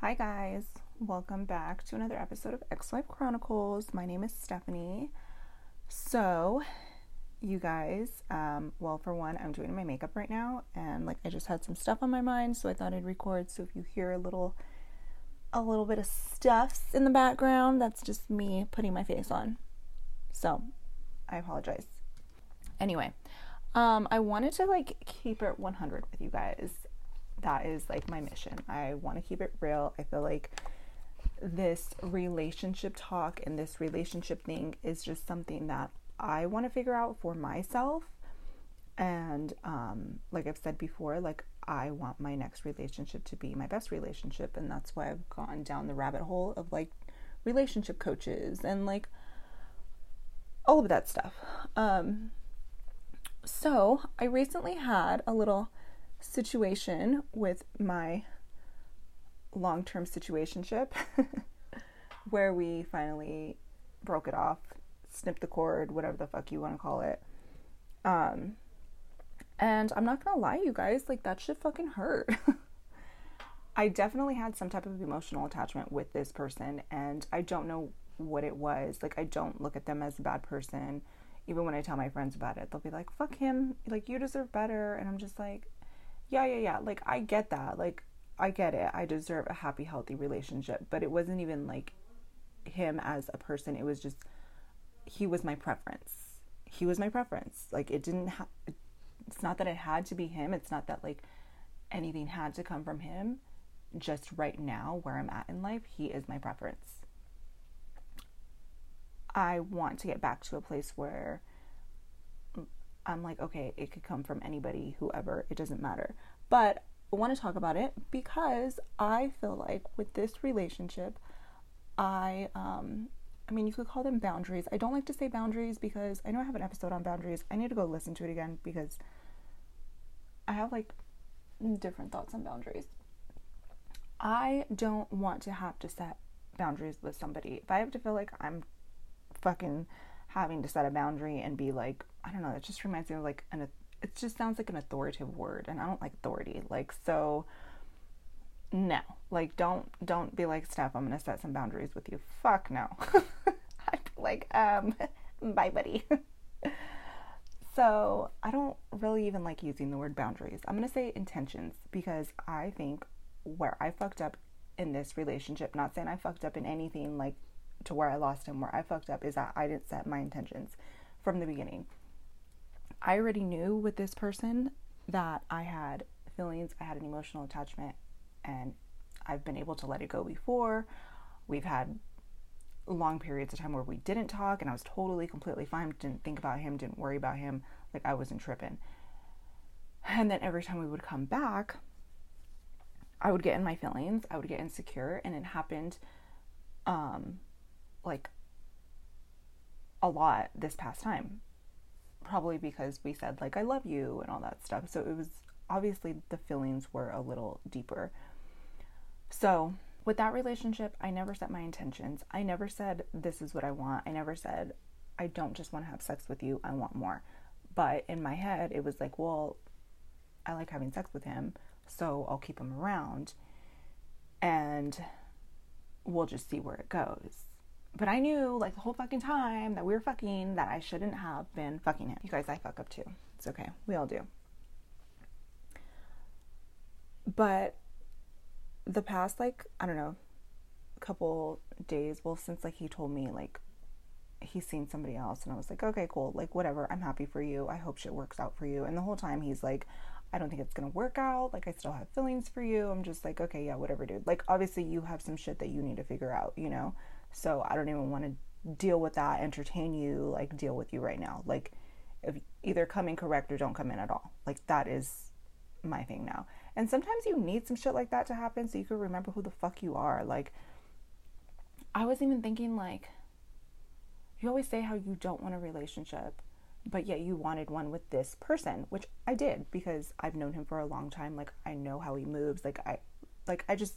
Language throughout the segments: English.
Hi, guys. Welcome back to another episode of Ex Wife Chronicles. My name is Stephanie. So, you guys, um, well, for one, I'm doing my makeup right now, and like I just had some stuff on my mind, so I thought I'd record. So, if you hear a little, a little bit of stuffs in the background, that's just me putting my face on. So, I apologize. Anyway, um, I wanted to like keep it 100 with you guys. That is like my mission. I want to keep it real. I feel like this relationship talk and this relationship thing is just something that I want to figure out for myself. And um, like I've said before, like I want my next relationship to be my best relationship. And that's why I've gone down the rabbit hole of like relationship coaches and like all of that stuff. Um, so I recently had a little situation with my long term situationship where we finally broke it off, snipped the cord, whatever the fuck you want to call it. Um, and I'm not gonna lie, you guys, like that shit fucking hurt. I definitely had some type of emotional attachment with this person, and I don't know what it was. Like, I don't look at them as a bad person. Even when I tell my friends about it, they'll be like, fuck him. Like, you deserve better. And I'm just like, yeah, yeah, yeah. Like, I get that. Like, I get it. I deserve a happy, healthy relationship. But it wasn't even like him as a person. It was just, he was my preference. He was my preference. Like, it didn't have, it's not that it had to be him. It's not that like anything had to come from him. Just right now, where I'm at in life, he is my preference. I want to get back to a place where I'm like, okay, it could come from anybody, whoever, it doesn't matter. But I want to talk about it because I feel like with this relationship, I, um, I mean, you could call them boundaries. I don't like to say boundaries because I know I have an episode on boundaries. I need to go listen to it again because I have like different thoughts on boundaries. I don't want to have to set boundaries with somebody. If I have to feel like I'm fucking having to set a boundary and be like, I don't know, it just reminds me of like an it just sounds like an authoritative word and I don't like authority. Like so no. Like don't don't be like Steph, I'm gonna set some boundaries with you. Fuck no. I'd be like, um, bye buddy. so I don't really even like using the word boundaries. I'm gonna say intentions because I think where I fucked up in this relationship, not saying I fucked up in anything like to where I lost him, where I fucked up is that I didn't set my intentions from the beginning. I already knew with this person that I had feelings, I had an emotional attachment, and I've been able to let it go before. We've had long periods of time where we didn't talk, and I was totally, completely fine. Didn't think about him, didn't worry about him. Like I wasn't tripping. And then every time we would come back, I would get in my feelings, I would get insecure, and it happened um, like a lot this past time. Probably because we said like I love you and all that stuff. So it was obviously the feelings were a little deeper. So, with that relationship, I never set my intentions. I never said this is what I want. I never said I don't just want to have sex with you, I want more. But in my head, it was like, well, I like having sex with him, so I'll keep him around and we'll just see where it goes. But I knew like the whole fucking time that we were fucking that I shouldn't have been fucking him. You guys, I fuck up too. It's okay. We all do. But the past like, I don't know, couple days, well since like he told me like he's seen somebody else and I was like, okay, cool. Like whatever. I'm happy for you. I hope shit works out for you. And the whole time he's like, I don't think it's gonna work out. Like I still have feelings for you. I'm just like, okay, yeah, whatever, dude. Like obviously you have some shit that you need to figure out, you know? So I don't even want to deal with that, entertain you, like deal with you right now. Like if either come in correct or don't come in at all. Like that is my thing now. And sometimes you need some shit like that to happen so you can remember who the fuck you are. Like I was even thinking like you always say how you don't want a relationship, but yet you wanted one with this person, which I did because I've known him for a long time. Like I know how he moves. Like I like I just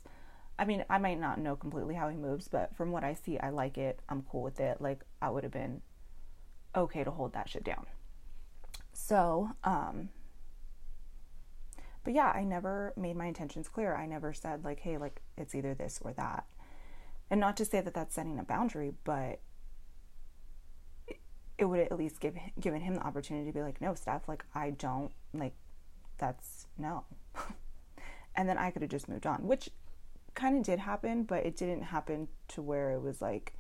I mean, I might not know completely how he moves, but from what I see, I like it. I'm cool with it. Like, I would have been okay to hold that shit down. So, um, But yeah, I never made my intentions clear. I never said, like, hey, like, it's either this or that. And not to say that that's setting a boundary, but it would at least give given him the opportunity to be like, no, Steph, like, I don't, like, that's no. and then I could have just moved on, which kind of did happen, but it didn't happen to where it was like,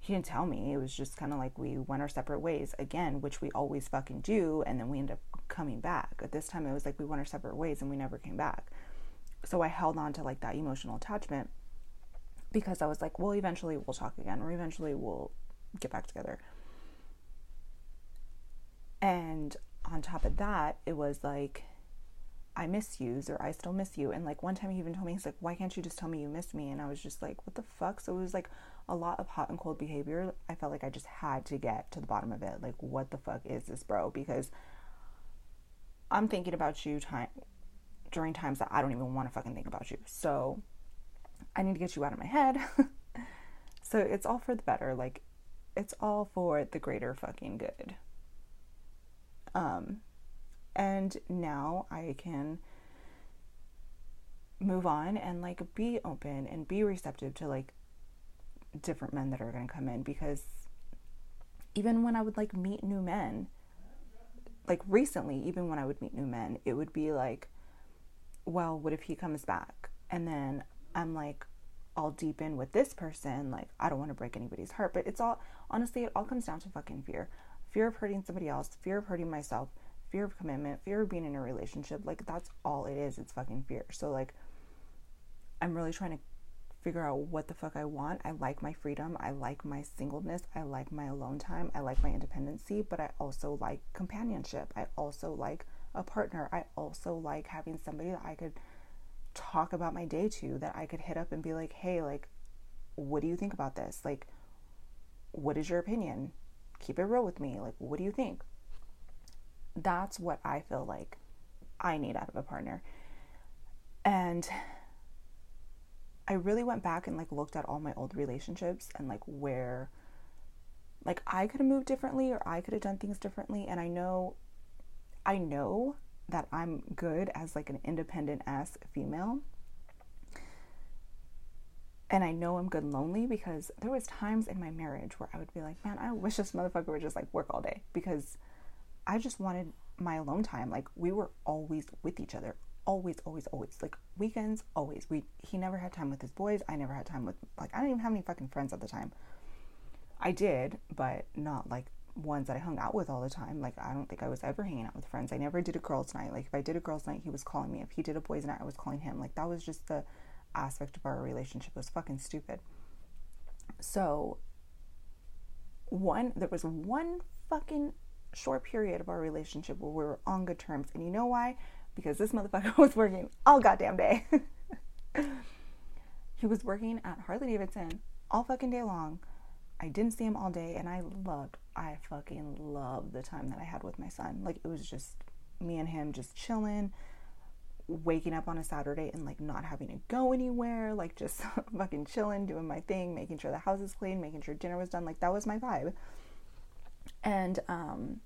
he didn't tell me. It was just kind of like we went our separate ways again, which we always fucking do. And then we end up coming back. At this time, it was like we went our separate ways and we never came back. So I held on to like that emotional attachment because I was like, well, eventually we'll talk again or eventually we'll get back together. And on top of that, it was like, I miss you, or I still miss you. And like one time he even told me, he's like, why can't you just tell me you miss me? And I was just like, what the fuck? So it was like a lot of hot and cold behavior. I felt like I just had to get to the bottom of it. Like, what the fuck is this, bro? Because I'm thinking about you time during times that I don't even want to fucking think about you. So I need to get you out of my head. so it's all for the better. Like, it's all for the greater fucking good. Um, and now I can move on and like be open and be receptive to like different men that are going to come in because even when I would like meet new men, like recently, even when I would meet new men, it would be like, well, what if he comes back? And then I'm like, all deep in with this person. Like, I don't want to break anybody's heart, but it's all, honestly, it all comes down to fucking fear fear of hurting somebody else, fear of hurting myself, fear of commitment, fear of being in a relationship. Like, that's all it is. It's fucking fear. So, like, I'm really trying to figure out what the fuck I want. I like my freedom. I like my singleness. I like my alone time. I like my independency, but I also like companionship. I also like a partner. I also like having somebody that I could talk about my day to, that I could hit up and be like, hey, like, what do you think about this? Like, what is your opinion? Keep it real with me. Like, what do you think? That's what I feel like I need out of a partner. And I really went back and like looked at all my old relationships and like where like I could have moved differently or I could have done things differently and I know I know that I'm good as like an independent ass female. And I know I'm good lonely because there was times in my marriage where I would be like, man, I wish this motherfucker would just like work all day because I just wanted my alone time. Like we were always with each other always, always, always. Like weekends, always. We he never had time with his boys. I never had time with like I didn't even have any fucking friends at the time. I did, but not like ones that I hung out with all the time. Like I don't think I was ever hanging out with friends. I never did a girls' night. Like if I did a girls' night, he was calling me. If he did a boys' night, I was calling him. Like that was just the aspect of our relationship. It was fucking stupid. So one there was one fucking short period of our relationship where we were on good terms. And you know why? because this motherfucker was working all goddamn day. he was working at Harley Davidson all fucking day long. I didn't see him all day and I loved, I fucking loved the time that I had with my son. Like it was just me and him just chilling, waking up on a Saturday and like not having to go anywhere, like just fucking chilling, doing my thing, making sure the house is clean, making sure dinner was done. Like that was my vibe. And um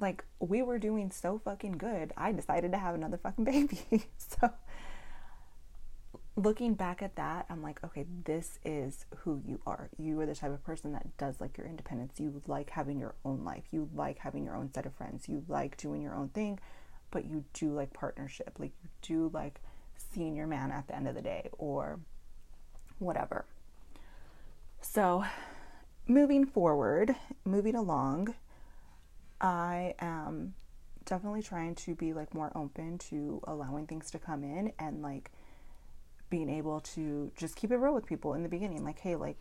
like we were doing so fucking good. I decided to have another fucking baby. so looking back at that, I'm like, okay, this is who you are. You are the type of person that does like your independence. You like having your own life. You like having your own set of friends. You like doing your own thing, but you do like partnership. Like you do like seeing your man at the end of the day or whatever. So, moving forward, moving along, I am definitely trying to be like more open to allowing things to come in and like being able to just keep it real with people in the beginning. Like hey like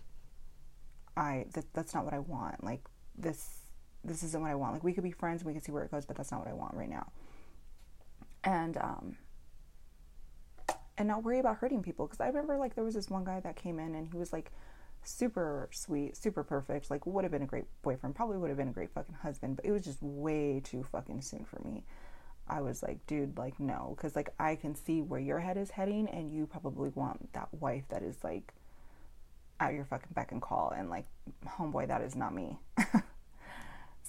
I that, that's not what I want. Like this this isn't what I want. Like we could be friends and we could see where it goes but that's not what I want right now. And um and not worry about hurting people. Because I remember like there was this one guy that came in and he was like super sweet, super perfect, like would have been a great boyfriend, probably would have been a great fucking husband, but it was just way too fucking soon for me. I was like, dude, like no, cuz like I can see where your head is heading and you probably want that wife that is like at your fucking beck and call and like homeboy that is not me.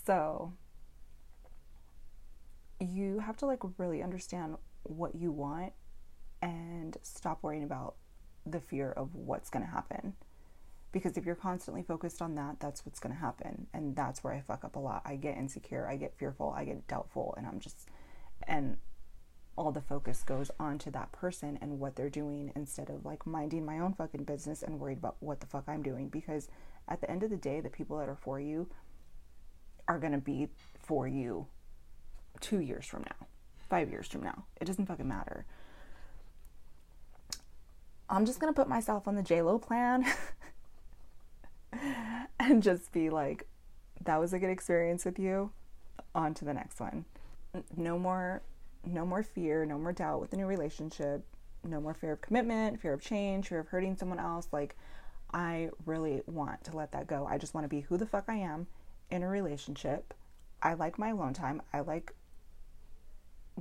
so you have to like really understand what you want and stop worrying about the fear of what's going to happen. Because if you're constantly focused on that, that's what's going to happen. And that's where I fuck up a lot. I get insecure, I get fearful, I get doubtful, and I'm just, and all the focus goes onto that person and what they're doing instead of like minding my own fucking business and worried about what the fuck I'm doing. Because at the end of the day, the people that are for you are going to be for you two years from now, five years from now. It doesn't fucking matter. I'm just gonna put myself on the JLo plan and just be like, that was a good experience with you. On to the next one. No more no more fear, no more doubt with the new relationship, no more fear of commitment, fear of change, fear of hurting someone else. Like I really want to let that go. I just want to be who the fuck I am in a relationship. I like my alone time. I like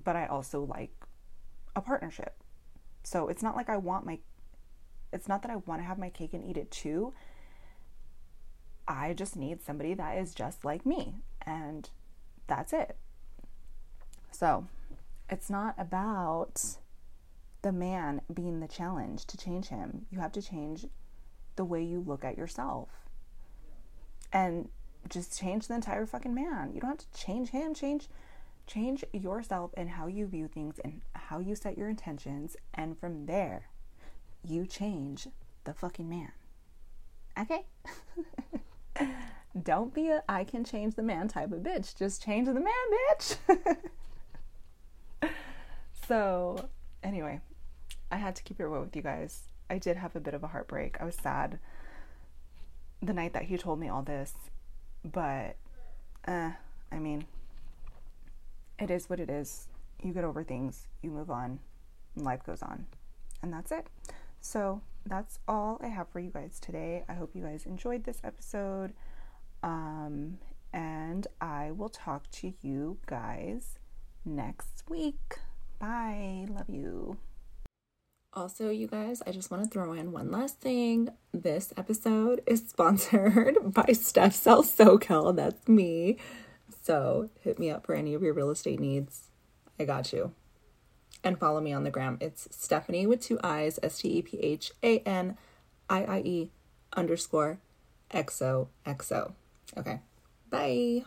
but I also like a partnership. So it's not like I want my it's not that I want to have my cake and eat it too. I just need somebody that is just like me. And that's it. So it's not about the man being the challenge to change him. You have to change the way you look at yourself. And just change the entire fucking man. You don't have to change him, change change yourself and how you view things and how you set your intentions and from there you change the fucking man. Okay? Don't be a I can change the man type of bitch. Just change the man, bitch. so, anyway, I had to keep it real with you guys. I did have a bit of a heartbreak. I was sad the night that he told me all this, but uh, I mean, it is what it is. You get over things, you move on, life goes on. And that's it. So that's all I have for you guys today. I hope you guys enjoyed this episode. Um, and I will talk to you guys next week. Bye. Love you. Also, you guys, I just want to throw in one last thing. This episode is sponsored by Steph Sells SoCal. That's me. So hit me up for any of your real estate needs. I got you and follow me on the gram. It's Stephanie with two eyes, S T E P H A N I I E underscore XOXO. Okay, bye.